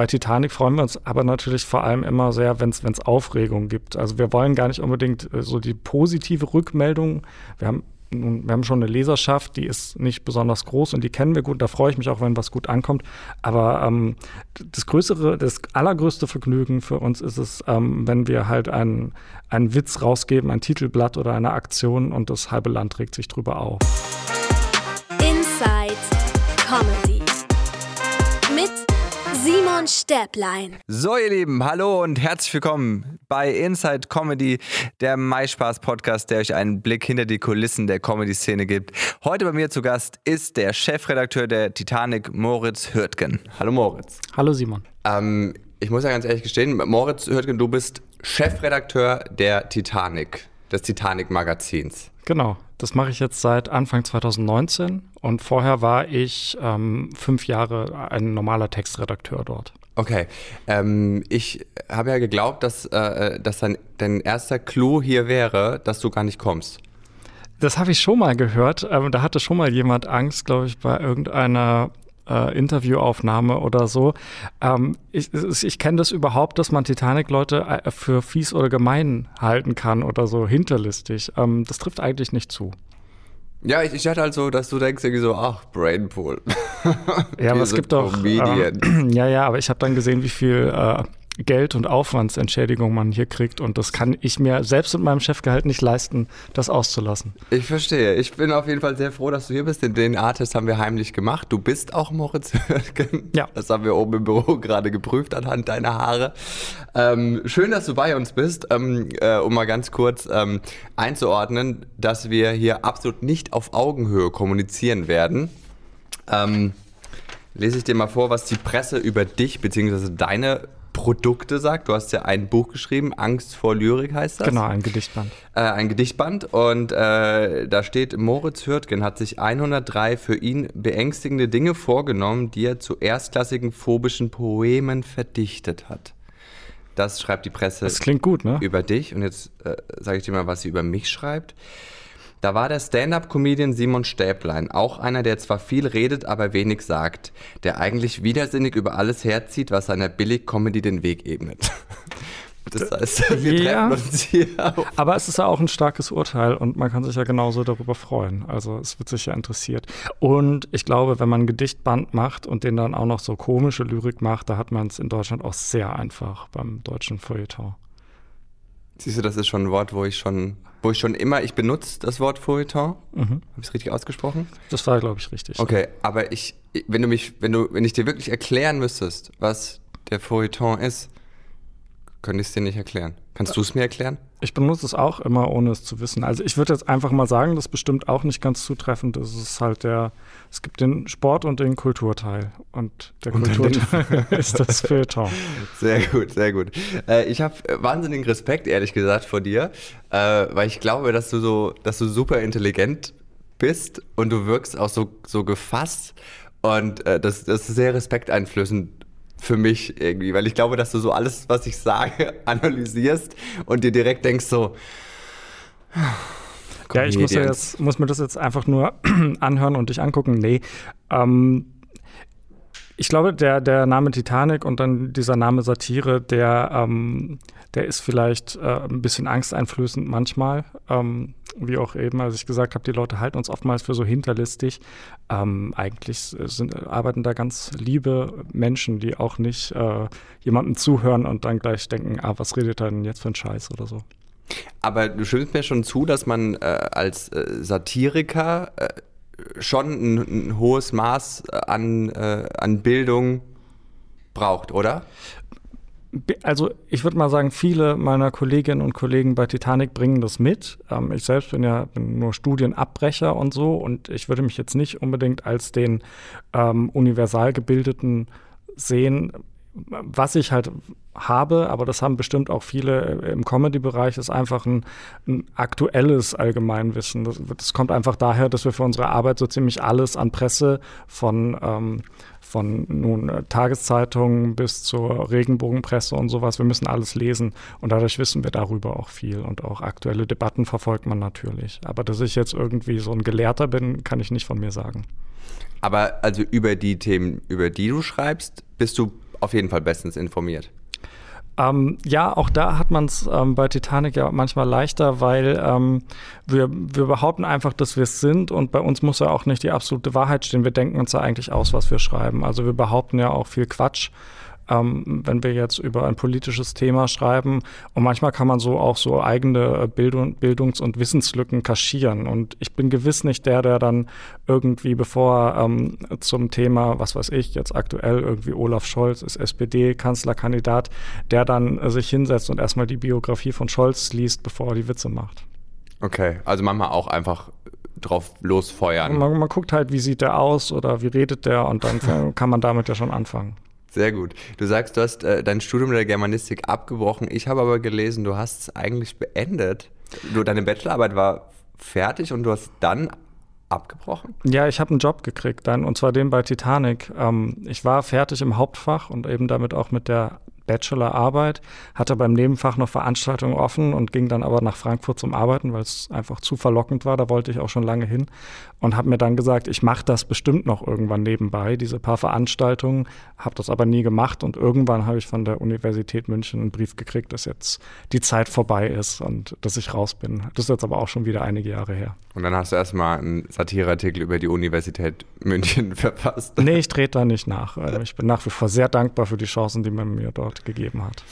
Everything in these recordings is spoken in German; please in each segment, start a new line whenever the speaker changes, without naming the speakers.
bei Titanic freuen wir uns aber natürlich vor allem immer sehr, wenn es Aufregung gibt. Also wir wollen gar nicht unbedingt äh, so die positive Rückmeldung. Wir haben wir haben schon eine Leserschaft, die ist nicht besonders groß und die kennen wir gut. Da freue ich mich auch, wenn was gut ankommt. Aber ähm, das größere, das allergrößte Vergnügen für uns ist es, ähm, wenn wir halt einen, einen Witz rausgeben, ein Titelblatt oder eine Aktion und das halbe Land regt sich drüber auf.
Inside Comedy Simon Stäblein.
So, ihr Lieben, hallo und herzlich willkommen bei Inside Comedy, der MySpaß-Podcast, der euch einen Blick hinter die Kulissen der Comedy-Szene gibt. Heute bei mir zu Gast ist der Chefredakteur der Titanic, Moritz Hürtgen. Hallo, Moritz.
Hallo, Simon.
Ähm, ich muss ja ganz ehrlich gestehen, Moritz Hürtgen, du bist Chefredakteur der Titanic, des Titanic-Magazins.
Genau, das mache ich jetzt seit Anfang 2019 und vorher war ich ähm, fünf Jahre ein normaler Textredakteur dort.
Okay, ähm, ich habe ja geglaubt, dass, äh, dass dein, dein erster Clou hier wäre, dass du gar nicht kommst.
Das habe ich schon mal gehört. Ähm, da hatte schon mal jemand Angst, glaube ich, bei irgendeiner äh, Interviewaufnahme oder so. Ähm, ich ich kenne das überhaupt, dass man Titanic-Leute äh, für fies oder gemein halten kann oder so hinterlistig. Ähm, das trifft eigentlich nicht zu.
Ja, ich, ich hatte halt so, dass du denkst irgendwie so, ach, Brainpool.
ja, aber es gibt doch. Ähm, ja, ja, aber ich habe dann gesehen, wie viel äh, Geld- und Aufwandsentschädigung man hier kriegt. Und das kann ich mir selbst mit meinem Chefgehalt nicht leisten, das auszulassen.
Ich verstehe. Ich bin auf jeden Fall sehr froh, dass du hier bist. Den DNA-Test haben wir heimlich gemacht. Du bist auch Moritz Hürtgen. Ja. Das haben wir oben im Büro gerade geprüft anhand deiner Haare. Ähm, schön, dass du bei uns bist. Ähm, äh, um mal ganz kurz ähm, einzuordnen, dass wir hier absolut nicht auf Augenhöhe kommunizieren werden. Ähm, lese ich dir mal vor, was die Presse über dich bzw. deine Produkte sagt. Du hast ja ein Buch geschrieben, Angst vor Lyrik heißt das.
Genau, ein Gedichtband.
Äh, ein Gedichtband und äh, da steht, Moritz Hürtgen hat sich 103 für ihn beängstigende Dinge vorgenommen, die er zu erstklassigen phobischen Poemen verdichtet hat. Das schreibt die Presse
das klingt gut, ne?
über dich und jetzt äh, sage ich dir mal, was sie über mich schreibt. Da war der Stand-up-Comedian Simon Stäblein, auch einer, der zwar viel redet, aber wenig sagt, der eigentlich widersinnig über alles herzieht, was seiner Billig-Comedy den Weg ebnet.
Das heißt, wir ja, treffen uns hier. Auf. Aber es ist ja auch ein starkes Urteil und man kann sich ja genauso darüber freuen. Also es wird sich ja interessiert. Und ich glaube, wenn man ein Gedichtband macht und den dann auch noch so komische Lyrik macht, da hat man es in Deutschland auch sehr einfach beim deutschen Feuilleton.
Siehst du, das ist schon ein Wort, wo ich schon, wo ich schon immer, ich benutze das Wort Feuilleton. Mhm. Habe ich es richtig ausgesprochen?
Das war, glaube ich, richtig.
Okay, aber ich, wenn du mich, wenn du, wenn ich dir wirklich erklären müsstest, was der Feuilleton ist, könnte ich es dir nicht erklären. Kannst du es mir erklären?
Ich benutze es auch immer, ohne es zu wissen. Also ich würde jetzt einfach mal sagen, das ist bestimmt auch nicht ganz zutreffend. Es ist halt der, es gibt den Sport und den Kulturteil. Und der und Kulturteil ist das Feuilleton.
Sehr gut, sehr gut. Äh, ich habe wahnsinnigen Respekt, ehrlich gesagt, vor dir, äh, weil ich glaube, dass du so, dass du super intelligent bist und du wirkst auch so, so gefasst. Und äh, das, das ist sehr respekteinflößend für mich irgendwie, weil ich glaube, dass du so alles, was ich sage, analysierst und dir direkt denkst so.
Ja, ich muss, ja jetzt, muss mir das jetzt einfach nur anhören und dich angucken. Nee. Ähm, ich glaube, der, der Name Titanic und dann dieser Name Satire, der, ähm, der ist vielleicht äh, ein bisschen angsteinflößend manchmal. Ähm, wie auch eben, als ich gesagt habe, die Leute halten uns oftmals für so hinterlistig. Ähm, eigentlich sind, arbeiten da ganz liebe Menschen, die auch nicht äh, jemandem zuhören und dann gleich denken, ah, was redet er denn jetzt für ein Scheiß oder so.
Aber du stimmst mir schon zu, dass man äh, als äh, Satiriker äh, schon ein, ein, hohes Maß an, äh, an Bildung braucht, oder?
also ich würde mal sagen, viele meiner Kolleginnen und Kollegen bei Titanic bringen das mit. Ähm, ich selbst bin ja bin nur Studienabbrecher und so und ich würde mich jetzt nicht unbedingt als den ähm, universal gebildeten sehen. Was ich halt habe, aber das haben bestimmt auch viele im Comedy-Bereich, ist einfach ein, ein, aktuelles Allgemeinwissen. Das, das, kommt einfach daher, dass wir für unsere Arbeit so ziemlich alles an Presse von ähm, von nun äh, Tageszeitungen bis zur Regenbogenpresse und sowas. Wir müssen alles lesen und dadurch wissen wir darüber auch viel und auch aktuelle Debatten verfolgt man natürlich. Aber dass ich jetzt irgendwie so ein Gelehrter bin, kann ich nicht von mir sagen.
Aber also über die Themen, über die du schreibst, bist du auf jeden Fall bestens informiert.
Ähm, ja, auch da hat man es ähm, bei Titanic ja manchmal leichter, weil ähm, wir, wir behaupten einfach, dass wir es sind und bei uns muss ja auch nicht die absolute Wahrheit stehen. Wir denken uns ja eigentlich aus, was wir schreiben. Also wir behaupten ja auch viel Quatsch ähm, wenn wir jetzt über ein politisches Thema schreiben. Und manchmal kann man so auch so eigene Bildung, Bildungs- und Wissenslücken kaschieren. Und ich bin gewiss nicht der, der dann irgendwie, bevor ähm, zum Thema, was weiß ich, jetzt aktuell irgendwie Olaf Scholz ist SPD-Kanzlerkandidat, der dann äh, sich hinsetzt und erstmal die Biografie von Scholz liest, bevor er die Witze macht.
Okay, also manchmal auch einfach drauf losfeuern.
Man, man, guckt halt, wie sieht der aus oder wie redet der und dann kann man damit ja schon anfangen.
Sehr gut. Du sagst, du hast äh, dein Studium der Germanistik abgebrochen. Ich habe aber gelesen, du hast es eigentlich beendet. Du, deine Bachelorarbeit war fertig und du hast dann abgebrochen?
Ja, ich habe einen Job gekriegt dann und zwar den bei Titanic. Ähm, ich war fertig im Hauptfach und eben damit auch mit der Bachelorarbeit, hatte beim Nebenfach noch Veranstaltungen offen und ging dann aber nach Frankfurt zum Arbeiten, weil es einfach zu verlockend war. Da wollte ich auch schon lange hin und habe mir dann gesagt, ich mache das bestimmt noch irgendwann nebenbei, diese paar Veranstaltungen, habe das aber nie gemacht und irgendwann habe ich von der Universität München einen Brief gekriegt, dass jetzt die Zeit vorbei ist und dass ich raus bin. Das ist jetzt aber auch schon wieder einige Jahre her.
Und dann hast du erstmal einen Satireartikel über die Universität München verpasst.
Nee, ich trete da nicht nach. Ich bin nach wie vor sehr dankbar für die Chancen, die man mir dort gegeben hat.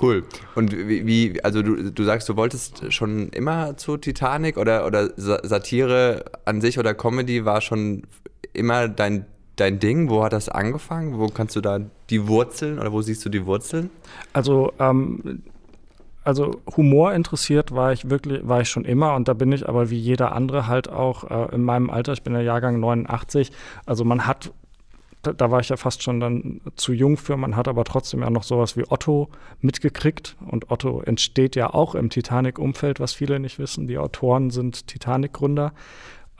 Cool. Und wie, wie also du, du sagst, du wolltest schon immer zu Titanic oder, oder Satire an sich oder Comedy war schon immer dein, dein Ding? Wo hat das angefangen? Wo kannst du da die Wurzeln oder wo siehst du die Wurzeln?
Also ähm, also Humor interessiert war ich wirklich, war ich schon immer und da bin ich aber wie jeder andere halt auch äh, in meinem Alter, ich bin der Jahrgang 89, also man hat da, da, war ich ja fast schon dann zu jung für. Man hat aber trotzdem ja noch sowas wie Otto mitgekriegt. Und Otto entsteht ja auch im Titanic-Umfeld, was viele nicht wissen. Die Autoren sind Titanic-Gründer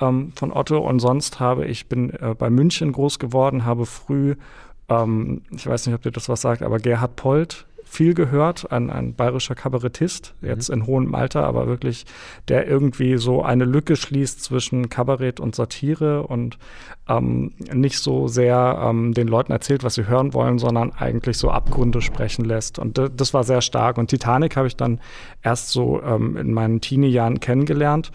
ähm, von Otto. Und sonst habe ich, bin äh, bei München groß geworden, habe früh, ähm, ich weiß nicht, ob dir das was sagt, aber Gerhard Polt viel gehört, ein, ein bayerischer Kabarettist, mhm. jetzt in hohem Alter, aber wirklich, der irgendwie so eine Lücke schließt zwischen Kabarett und Satire und ähm, nicht so sehr ähm, den Leuten erzählt, was sie hören wollen, sondern eigentlich so Abgründe sprechen lässt. Und das war sehr stark. Und Titanic habe ich dann erst so ähm, in meinen Teenie-Jahren kennengelernt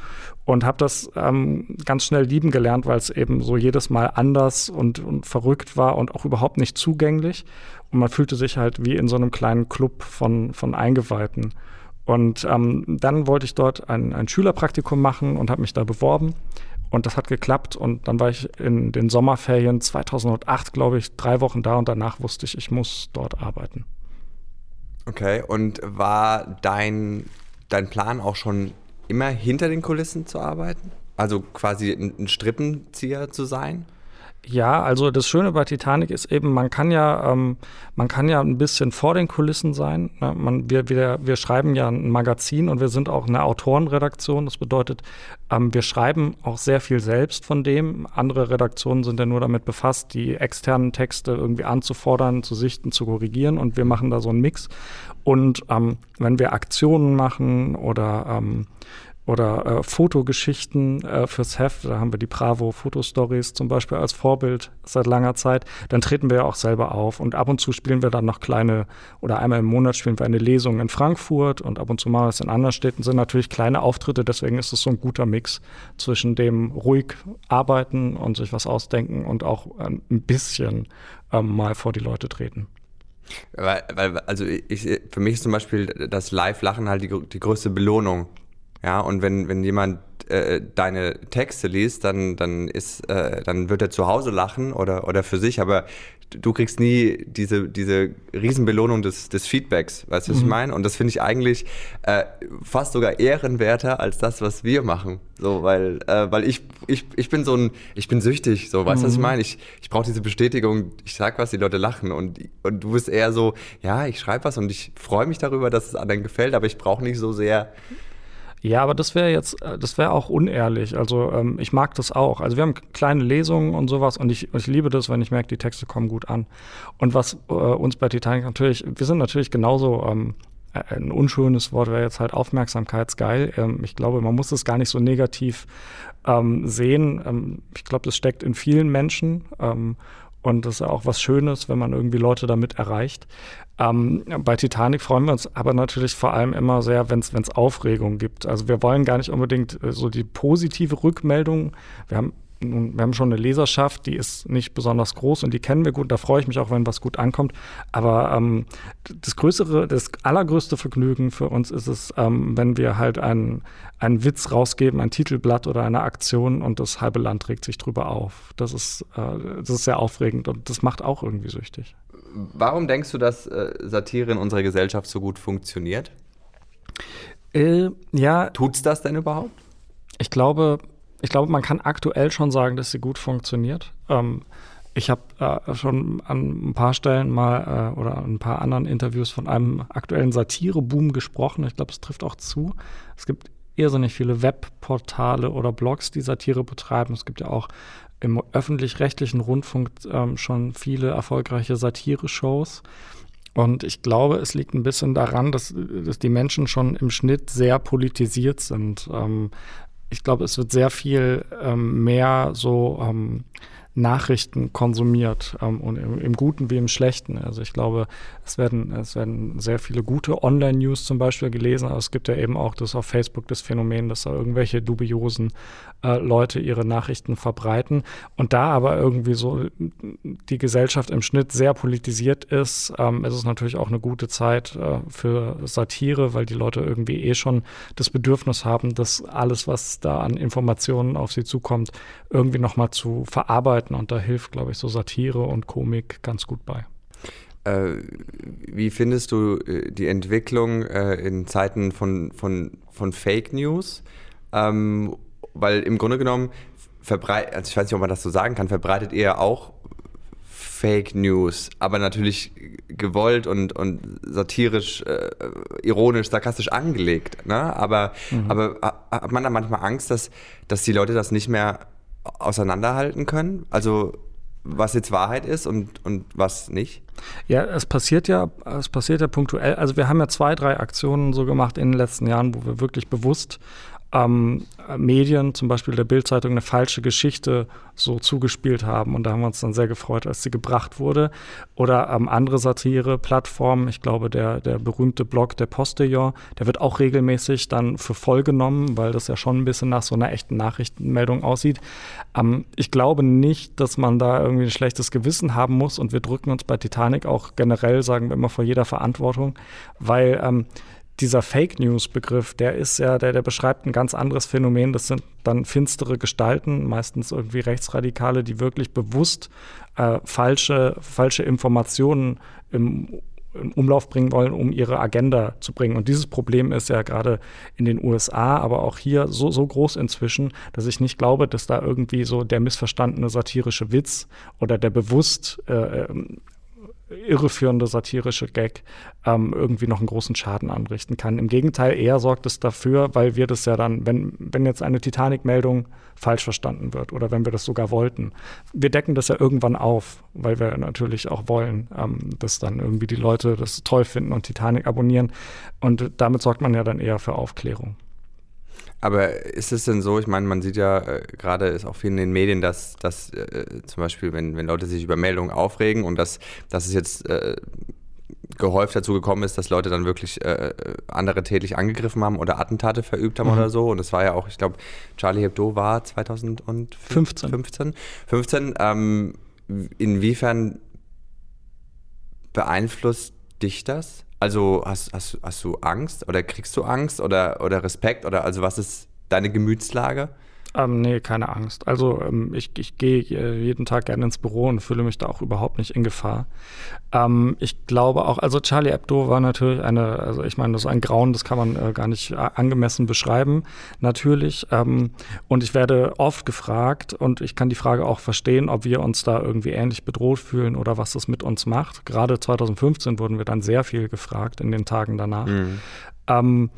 und habe das ähm, ganz schnell lieben gelernt, weil es eben so jedes Mal anders und, und verrückt war und auch überhaupt nicht zugänglich. Und man fühlte sich halt wie in so einem kleinen Club von, von Eingeweihten. Und ähm, dann wollte ich dort ein, ein Schülerpraktikum machen und habe mich da beworben. Und das hat geklappt. Und dann war ich in den Sommerferien 2008, glaube ich, drei Wochen da. Und danach wusste ich, ich muss dort arbeiten.
Okay, und war dein, dein Plan auch schon immer hinter den Kulissen zu arbeiten? Also quasi ein Strippenzieher zu sein?
Ja, also das Schöne bei Titanic ist eben, man kann ja, ähm, man kann ja ein bisschen vor den Kulissen sein. Ne? Man, wir, wir, wir schreiben ja ein Magazin und wir sind auch eine Autorenredaktion. Das bedeutet, ähm, wir schreiben auch sehr viel selbst von dem. Andere Redaktionen sind ja nur damit befasst, die externen Texte irgendwie anzufordern, zu sichten, zu korrigieren und wir machen da so einen Mix. Und ähm, wenn wir Aktionen machen oder ähm, oder äh, Fotogeschichten äh, fürs Heft. Da haben wir die Bravo Fotostories zum Beispiel als Vorbild seit langer Zeit. Dann treten wir ja auch selber auf und ab und zu spielen wir dann noch kleine oder einmal im Monat spielen wir eine Lesung in Frankfurt und ab und zu wir es in anderen Städten. Sind natürlich kleine Auftritte, deswegen ist es so ein guter Mix zwischen dem ruhig arbeiten und sich was ausdenken und auch ein bisschen ähm, mal vor die Leute treten.
Weil, weil, also ich, für mich ist zum Beispiel das Live-Lachen halt die, die größte Belohnung ja, und wenn, wenn jemand äh, deine Texte liest, dann, dann, ist, äh, dann wird er zu Hause lachen oder, oder für sich, aber du kriegst nie diese, diese Riesenbelohnung des, des Feedbacks, weißt du, was mhm. ich meine? Und das finde ich eigentlich äh, fast sogar ehrenwerter als das, was wir machen. So, weil, äh, weil ich, ich, ich bin so ein, ich bin süchtig, so, weißt du, mhm. was ich mhm. meine? Ich, ich brauche diese Bestätigung, ich sag was, die Leute lachen und, und du bist eher so, ja, ich schreibe was und ich freue mich darüber, dass es anderen gefällt, aber ich brauche nicht so sehr
ja, aber das wäre jetzt, äh, das wäre auch unehrlich. Also ähm, ich mag das auch. Also wir haben kleine Lesungen und sowas und ich, ich liebe das, wenn ich merke, die Texte kommen gut an. Und was äh, uns bei Titanic natürlich, wir sind natürlich genauso, ähm, äh, ein unschönes Wort wäre jetzt halt aufmerksamkeitsgeil. Ähm, ich glaube, man muss es gar nicht so negativ ähm, sehen. Ähm, ich glaube, das steckt in vielen Menschen. Und das ist auch was Schönes, wenn man irgendwie Leute damit erreicht. Ähm, bei Titanic freuen wir uns aber natürlich vor allem immer sehr, wenn es Aufregung gibt. Also wir wollen gar nicht unbedingt äh, so die positive Rückmeldung. Wir haben wir haben schon eine Leserschaft, die ist nicht besonders groß und die kennen wir gut. Da freue ich mich auch, wenn was gut ankommt. Aber ähm, das größere, das allergrößte Vergnügen für uns ist es, ähm, wenn wir halt einen, einen Witz rausgeben, ein Titelblatt oder eine Aktion und das halbe Land regt sich drüber auf. Das ist, äh, das ist sehr aufregend und das macht auch irgendwie süchtig.
Warum denkst du, dass äh, Satire in unserer Gesellschaft so gut funktioniert?
Äh, ja.
Tut's das denn überhaupt?
Ich glaube, ich glaube, man kann aktuell schon sagen, dass sie gut funktioniert. Ähm, ich habe äh, schon an ein paar Stellen mal äh, oder an ein paar anderen Interviews von einem aktuellen Satireboom gesprochen. Ich glaube, es trifft auch zu. Es gibt irrsinnig viele Webportale oder Blogs, die Satire betreiben. Es gibt ja auch im öffentlich-rechtlichen Rundfunk ähm, schon viele erfolgreiche Satire-Shows. Und ich glaube, es liegt ein bisschen daran, dass, dass die Menschen schon im Schnitt sehr politisiert sind. Ähm, ich glaube, es wird sehr viel ähm, mehr so ähm, Nachrichten konsumiert ähm, und im, im, Guten wie im Schlechten. Also ich glaube, es werden, es werden sehr viele gute Online-News zum Beispiel gelesen, aber es gibt ja eben auch das auf Facebook das Phänomen, dass da irgendwelche dubiosen äh, Leute ihre Nachrichten verbreiten und da aber irgendwie so die Gesellschaft im Schnitt sehr politisiert ist, ähm, ist es natürlich auch eine gute Zeit äh, für Satire, weil die Leute irgendwie eh schon das Bedürfnis haben, dass alles, was da an Informationen auf sie zukommt, irgendwie nochmal zu verarbeiten und da hilft, glaube ich, so Satire und Komik ganz gut bei.
Äh, wie findest du äh, die Entwicklung äh, in Zeiten von, von, von Fake News? Ähm, weil im Grunde genommen verbreitet, also ich weiß nicht, ob man das so sagen kann, verbreitet ihr auch Fake News, aber natürlich gewollt und, und satirisch, äh, ironisch, sarkastisch angelegt. Ne? Aber, mhm. aber hat man da manchmal Angst, dass, dass die Leute das nicht mehr auseinanderhalten können? Also was jetzt Wahrheit ist und, und was nicht?
Ja, es passiert ja, es passiert ja punktuell. Also wir haben ja zwei, drei Aktionen so gemacht in den letzten Jahren, wo wir wirklich bewusst ähm, Medien, zum Beispiel der Bildzeitung, eine falsche Geschichte so zugespielt haben. Und da haben wir uns dann sehr gefreut, als sie gebracht wurde. Oder ähm, andere Satire-Plattformen, ich glaube, der, der berühmte Blog der Postillon, der wird auch regelmäßig dann für voll genommen, weil das ja schon ein bisschen nach so einer echten Nachrichtenmeldung aussieht. Ähm, ich glaube nicht, dass man da irgendwie ein schlechtes Gewissen haben muss. Und wir drücken uns bei Titanic auch generell, sagen wir immer, vor jeder Verantwortung, weil ähm, dieser Fake News-Begriff, der ist ja, der, der beschreibt ein ganz anderes Phänomen. Das sind dann finstere Gestalten, meistens irgendwie Rechtsradikale, die wirklich bewusst äh, falsche, falsche Informationen im, im Umlauf bringen wollen, um ihre Agenda zu bringen. Und dieses Problem ist ja gerade in den USA, aber auch hier so, so groß inzwischen, dass ich nicht glaube, dass da irgendwie so der missverstandene satirische Witz oder der bewusst äh, ähm, irreführende satirische Gag ähm, irgendwie noch einen großen Schaden anrichten kann. Im Gegenteil, eher sorgt es dafür, weil wir das ja dann, wenn, wenn jetzt eine Titanic-Meldung falsch verstanden wird oder wenn wir das sogar wollten, wir decken das ja irgendwann auf, weil wir natürlich auch wollen, ähm, dass dann irgendwie die Leute das toll finden und Titanic abonnieren. Und damit sorgt man ja dann eher für Aufklärung.
Aber ist es denn so, ich meine, man sieht ja äh, gerade ist auch viel in den Medien, dass, dass äh, zum Beispiel, wenn, wenn Leute sich über Meldungen aufregen und dass, dass es jetzt äh, gehäuft dazu gekommen ist, dass Leute dann wirklich äh, andere tätlich angegriffen haben oder Attentate verübt haben mhm. oder so. Und das war ja auch, ich glaube, Charlie Hebdo war 2015. 15. 15. Ähm, inwiefern beeinflusst dich das? Also hast, hast, hast du Angst oder kriegst du Angst oder, oder Respekt oder also was ist deine Gemütslage?
Ähm, nee, keine Angst. Also ähm, ich, ich gehe jeden Tag gerne ins Büro und fühle mich da auch überhaupt nicht in Gefahr. Ähm, ich glaube auch, also Charlie Hebdo war natürlich eine, also ich meine, das ist ein Grauen, das kann man äh, gar nicht äh, angemessen beschreiben, natürlich. Ähm, und ich werde oft gefragt und ich kann die Frage auch verstehen, ob wir uns da irgendwie ähnlich bedroht fühlen oder was das mit uns macht. Gerade 2015 wurden wir dann sehr viel gefragt in den Tagen danach. Mhm. Ähm,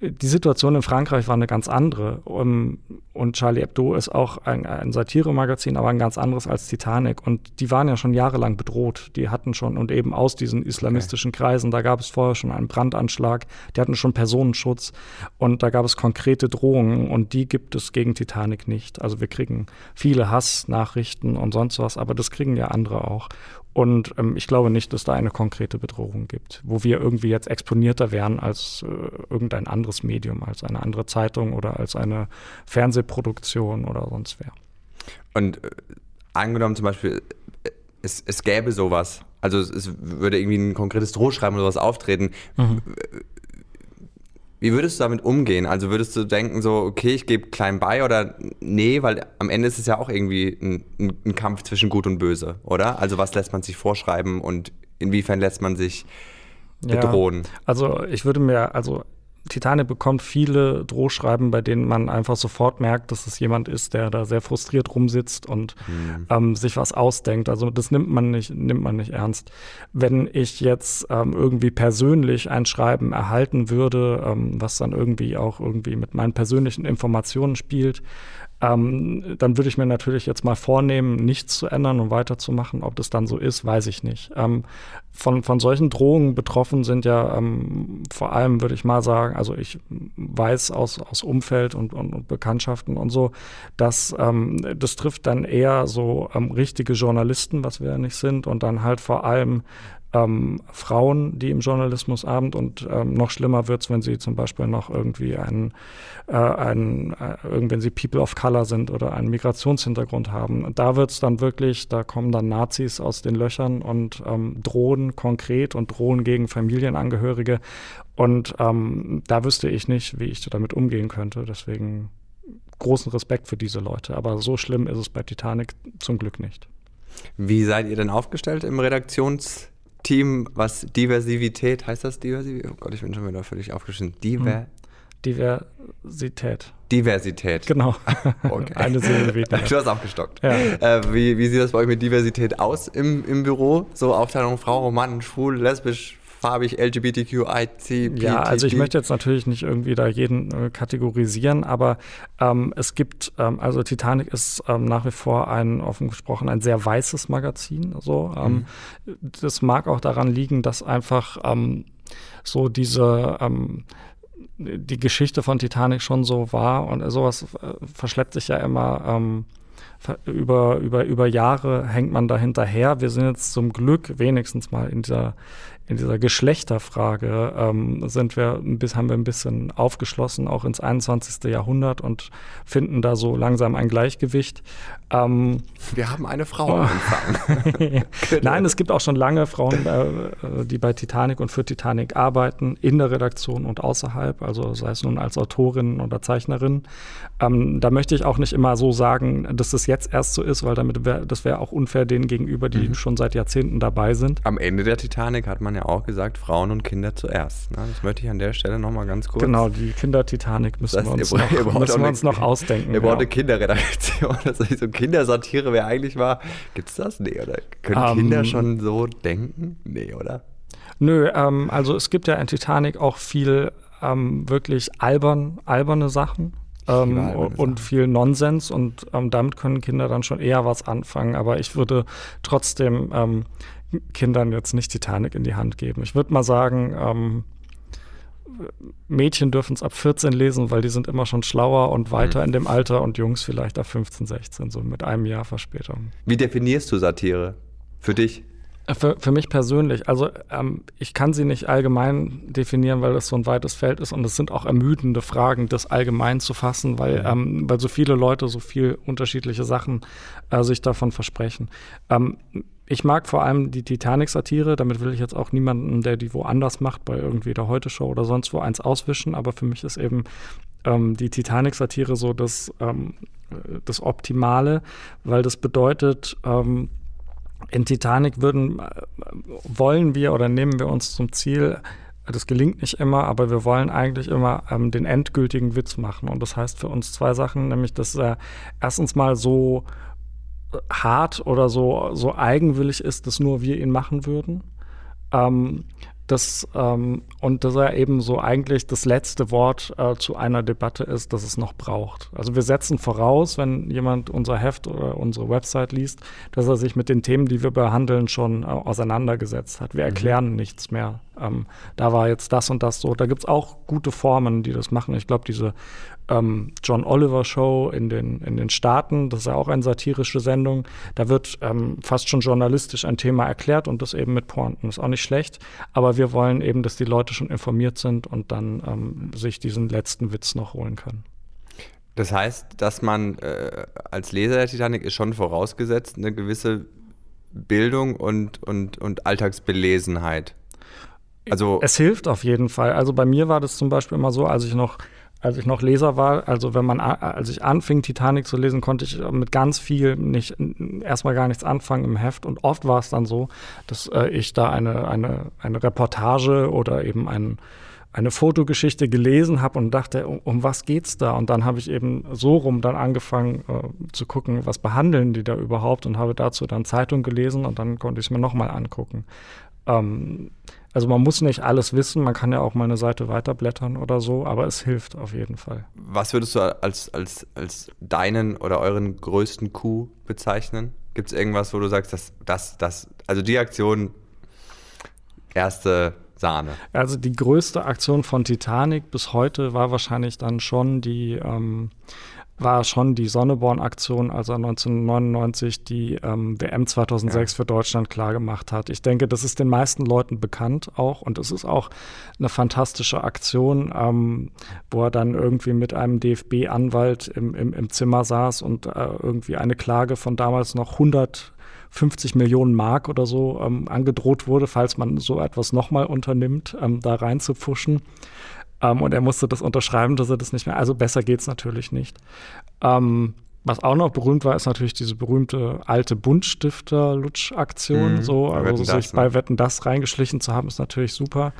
die Situation in Frankreich war eine ganz andere. Um, und Charlie Hebdo ist auch ein, ein Satire-Magazin, aber ein ganz anderes als Titanic. Und die waren ja schon jahrelang bedroht. Die hatten schon, und eben aus diesen islamistischen. Kreisen, da gab es vorher schon einen Brandanschlag, die hatten schon Personenschutz und da gab es konkrete Drohungen und die gibt es gegen Titanic nicht. Also wir kriegen viele Hassnachrichten und sonst was, aber das kriegen ja andere auch. Und ähm, ich glaube nicht, dass da eine konkrete Bedrohung gibt, wo wir irgendwie jetzt exponierter wären als äh, irgendein anderes Medium, als eine andere Zeitung oder als eine Fernsehproduktion oder sonst wer.
Und äh, angenommen zum Beispiel, äh, es, es gäbe sowas, also es, es, würde irgendwie ein konkretes Drohschreiben oder sowas auftreten. Mhm. Wie würdest du damit umgehen? Also würdest du denken so, okay, ich gebe klein bei oder nee, weil am Ende ist es ja auch irgendwie ein, ein, Kampf zwischen Gut und Böse, oder? Also was lässt man sich vorschreiben und inwiefern lässt man sich bedrohen?
Ja, also ich würde mir, also Titanic bekommt viele Drohschreiben, bei denen man einfach sofort merkt, dass es jemand ist, der da sehr frustriert rumsitzt und mhm. ähm, sich was ausdenkt. Also das nimmt man nicht, nimmt man nicht ernst. Wenn ich jetzt ähm, irgendwie persönlich ein Schreiben erhalten würde, ähm, was dann irgendwie auch irgendwie mit meinen persönlichen Informationen spielt, ähm, dann würde ich mir natürlich jetzt mal vornehmen, nichts zu ändern und weiterzumachen. Ob das dann so ist, weiß ich nicht. Ähm, von, von solchen Drohungen betroffen sind ja ähm, vor allem, würde ich mal sagen, also ich weiß aus, aus Umfeld und, und, und Bekanntschaften und so, dass ähm, das trifft dann eher so ähm, richtige Journalisten, was wir ja nicht sind, und dann halt vor allem ähm, Frauen, die im Journalismus abend und ähm, noch schlimmer wird es, wenn sie zum Beispiel noch irgendwie einen, äh, einen äh, wenn sie People of Color sind oder einen Migrationshintergrund haben. Da wird es dann wirklich, da kommen dann Nazis aus den Löchern und ähm, drohen konkret und drohen gegen Familienangehörige. Und ähm, da wüsste ich nicht, wie ich damit umgehen könnte. Deswegen großen Respekt für diese Leute. Aber so schlimm ist es bei Titanic zum Glück nicht.
Wie seid ihr denn aufgestellt im Redaktions- Team, was Diversität, heißt das Diversität? Oh Gott, ich bin schon wieder völlig aufgeschnitten. Diver hm.
Diversität.
Diversität.
Genau.
Okay. Eine Seele weniger. Du hast aufgestockt. Ja. Äh, wie, wie, sieht das bei euch mit Diversität aus im, im Büro? So Aufteilung Frau, Mann, schwul, lesbisch, farbig, LGBTQIC.
Ja, also ich möchte jetzt natürlich nicht irgendwie da jeden äh, kategorisieren, aber ähm, es gibt, ähm, also Titanic ist ähm, nach wie vor ein, offen gesprochen, ein sehr weißes Magazin. So, ähm, mhm. Das mag auch daran liegen, dass einfach ähm, so diese ähm, die Geschichte von Titanic schon so war und sowas äh, verschleppt sich ja immer über, über, über Jahre hängt man da hinterher. Wir sind jetzt zum Glück wenigstens mal in dieser, in dieser Geschlechterfrage ähm, sind wir bis, haben wir ein bisschen aufgeschlossen, auch ins 21. Jahrhundert und finden da so langsam ein Gleichgewicht.
Ähm, wir haben eine Frau am
Anfang. Nein, es gibt auch schon lange Frauen, äh, die bei Titanic und für Titanic arbeiten, in der Redaktion und außerhalb, also sei es nun als Autorin oder Zeichnerin. Ähm, da möchte ich auch nicht immer so sagen, dass das jetzt erst so ist, weil damit wär, das wäre auch unfair denen gegenüber, die mhm. schon seit Jahrzehnten dabei sind.
Am Ende der Titanic hat man ja auch gesagt, Frauen und Kinder zuerst. Ne? Das möchte ich an der Stelle nochmal ganz kurz.
Genau, die Kinder-Titanic müssen, das heißt, wir uns, noch, müssen wir uns noch ausdenken.
Wir brauchen eine Kinderredaktion. Also so Kindersatire wäre eigentlich mal. Gibt es das? Nee, oder? Können um, ähm, Kinder schon so denken? Nee, oder?
Nö, ähm, also es gibt ja in Titanic auch viel ähm, wirklich albern, alberne Sachen. Ähm, und viel Nonsens und ähm, damit können Kinder dann schon eher was anfangen. Aber ich würde trotzdem ähm, Kindern jetzt nicht Titanic in die Hand geben. Ich würde mal sagen, ähm, Mädchen dürfen es ab 14 lesen, weil die sind immer schon schlauer und weiter mhm. in dem Alter und Jungs vielleicht ab 15, 16, so mit einem Jahr Verspätung.
Wie definierst du Satire für dich?
Äh, für, für mich persönlich, also ähm, ich kann sie nicht allgemein definieren, weil das so ein weites Feld ist und es sind auch ermüdende Fragen, das allgemein zu fassen, weil, mhm. ähm, weil so viele Leute so viel unterschiedliche Sachen äh, sich davon versprechen. Ähm, ich mag vor allem die Titanic-Satire, damit will ich jetzt auch niemanden, der die woanders macht, bei irgendwie der Heute-Show oder sonst wo eins auswischen, aber für mich ist eben ähm, die Titanic-Satire so das, ähm, das Optimale, weil das bedeutet, ähm, in Titanic würden, äh, wollen wir oder nehmen wir uns zum Ziel, das gelingt nicht immer, aber wir wollen eigentlich immer ähm, den endgültigen Witz machen. Und das heißt für uns zwei Sachen, nämlich dass er erstens mal so hart oder so, so eigenwillig ist, dass nur wir ihn machen würden. Ähm, Das, ähm, und dass er eben so eigentlich das letzte Wort äh, zu einer Debatte ist, das es noch braucht. Also wir setzen voraus, wenn jemand unser Heft oder unsere Website liest, dass er sich mit den Themen, die wir behandeln, schon äh, auseinandergesetzt hat. Wir mhm. erklären nichts mehr. Ähm, da war jetzt das und das so. Da gibt es auch gute Formen, die das machen. Ich glaube, diese ähm, John Oliver Show in den, in den Staaten, das ist ja auch eine satirische Sendung, da wird ähm, fast schon journalistisch ein Thema erklärt und das eben mit Pointen. Ist auch nicht schlecht, aber wir wollen eben, dass die Leute schon informiert sind und dann ähm, sich diesen letzten Witz noch holen können.
Das heißt, dass man äh, als Leser der Titanic ist schon vorausgesetzt eine gewisse Bildung und, und, und Alltagsbelesenheit.
Also es hilft auf jeden Fall. Also bei mir war das zum Beispiel immer so, als ich noch als ich noch Leser war, also wenn man, als ich anfing, Titanic zu lesen, konnte ich mit ganz viel nicht erstmal gar nichts anfangen im Heft. Und oft war es dann so, dass äh, ich da eine, eine, eine Reportage oder eben ein, eine Fotogeschichte gelesen habe und dachte, um, um was geht's da? Und dann habe ich eben so rum dann angefangen äh, zu gucken, was behandeln die da überhaupt und habe dazu dann Zeitung gelesen und dann konnte ich es mir nochmal angucken. Ähm, also man muss nicht alles wissen, man kann ja auch mal eine Seite weiterblättern oder so, aber es hilft auf jeden Fall.
Was würdest du als, als, als deinen oder euren größten Coup bezeichnen? Gibt es irgendwas, wo du sagst, dass das, das, also die Aktion, erste Sahne?
Also die größte Aktion von Titanic bis heute war wahrscheinlich dann schon die ähm, war schon die Sonneborn-Aktion, als er 1999 die ähm, WM 2006 ja. für Deutschland klargemacht hat. Ich denke, das ist den meisten Leuten bekannt auch und es ist auch eine fantastische Aktion, ähm, wo er dann irgendwie mit einem DFB-Anwalt im, im, im, Zimmer saß und äh, irgendwie eine Klage von damals noch 100 50 Millionen Mark oder so ähm, angedroht wurde, falls man so etwas nochmal unternimmt, ähm, da reinzupfuschen. Ähm, und er musste das unterschreiben, dass er das nicht mehr. Also besser geht es natürlich nicht. Ähm, was auch noch berühmt war, ist natürlich diese berühmte alte Buntstifter-Lutsch-Aktion. Mhm, so, also sich das, ne? bei Wetten das reingeschlichen zu haben, ist natürlich super.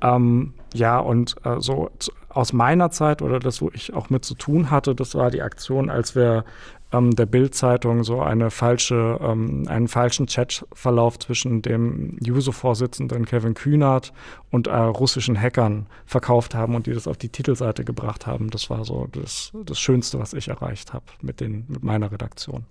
Ähm, ja, und äh, so aus meiner Zeit oder das, wo ich auch mit zu tun hatte, das war die Aktion, als wir ähm, der Bild-Zeitung so eine falsche, ähm, einen falschen Chatverlauf zwischen dem Juso-Vorsitzenden Kevin Kühnert und äh, russischen Hackern verkauft haben und die das auf die Titelseite gebracht haben. Das war so das, das Schönste, was ich erreicht habe mit, mit meiner Redaktion.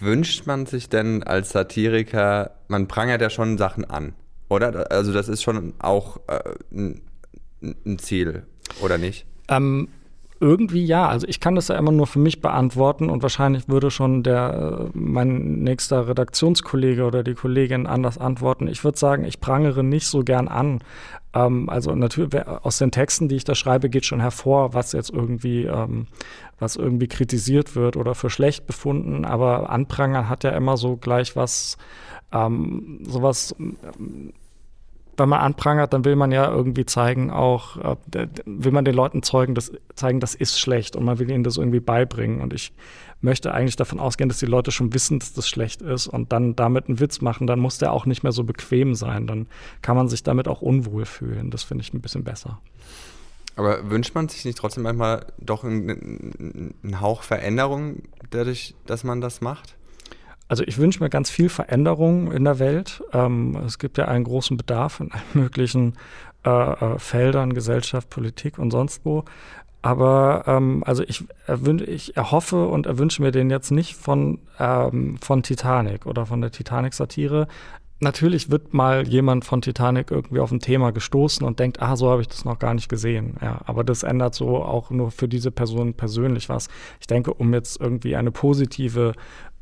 Wünscht man sich denn als Satiriker, man prangert ja schon Sachen an, oder? Also das ist schon auch äh, ein, ein Ziel, oder nicht?
Ähm, irgendwie ja. Also ich kann das ja immer nur für mich beantworten und wahrscheinlich würde schon der äh, mein nächster Redaktionskollege oder die Kollegin anders antworten. Ich würde sagen, ich prangere nicht so gern an. Ähm, also natürlich aus den Texten, die ich da schreibe, geht schon hervor, was jetzt irgendwie ähm, was irgendwie kritisiert wird oder für schlecht befunden. Aber Anprangern hat ja immer so gleich was ähm, sowas wenn man anprangert, dann will man ja irgendwie zeigen, auch äh, will man den Leuten zeugen, das, zeigen, das ist schlecht und man will ihnen das irgendwie beibringen. Und ich möchte eigentlich davon ausgehen, dass die Leute schon wissen, dass das schlecht ist und dann damit einen Witz machen, dann muss der auch nicht mehr so bequem sein. Dann kann man sich damit auch unwohl fühlen. Das finde ich ein bisschen besser.
Aber wünscht man sich nicht trotzdem manchmal doch einen, einen Hauch Veränderung dadurch, dass man das macht?
Also ich wünsche mir ganz viel Veränderung in der Welt. Ähm, es gibt ja einen großen Bedarf in allen möglichen äh, äh, Feldern, Gesellschaft, Politik und sonst wo. Aber ähm, also ich, ich erhoffe und erwünsche mir den jetzt nicht von, ähm, von Titanic oder von der Titanic-Satire. Natürlich wird mal jemand von Titanic irgendwie auf ein Thema gestoßen und denkt, ah, so habe ich das noch gar nicht gesehen. Ja, aber das ändert so auch nur für diese Person persönlich was. Ich denke, um jetzt irgendwie eine positive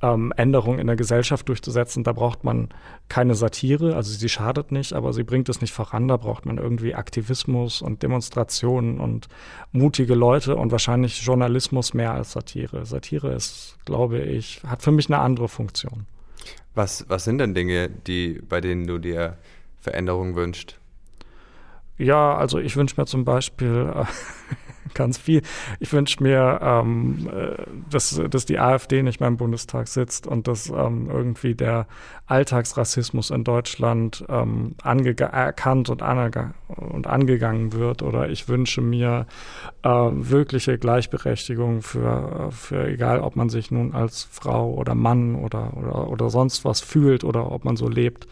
ähm, Änderung in der Gesellschaft durchzusetzen, da braucht man keine Satire, also sie schadet nicht, aber sie bringt es nicht voran. Da braucht man irgendwie Aktivismus und Demonstrationen und mutige Leute und wahrscheinlich Journalismus mehr als Satire. Satire ist, glaube ich, hat für mich eine andere Funktion.
Was, was sind denn Dinge, die, bei denen du dir Veränderungen wünschst?
Ja, also ich wünsche mir zum Beispiel äh, ganz viel. Ich wünsche mir, ähm, äh, dass, dass die AfD nicht mehr im Bundestag sitzt und dass ähm, irgendwie der Alltagsrassismus in Deutschland ähm, erkannt und, und, angegangen wird. Oder ich wünsche mir äh, wirkliche Gleichberechtigung für, für egal, ob man sich nun als Frau oder Mann oder, oder, oder sonst was fühlt oder ob man so lebt.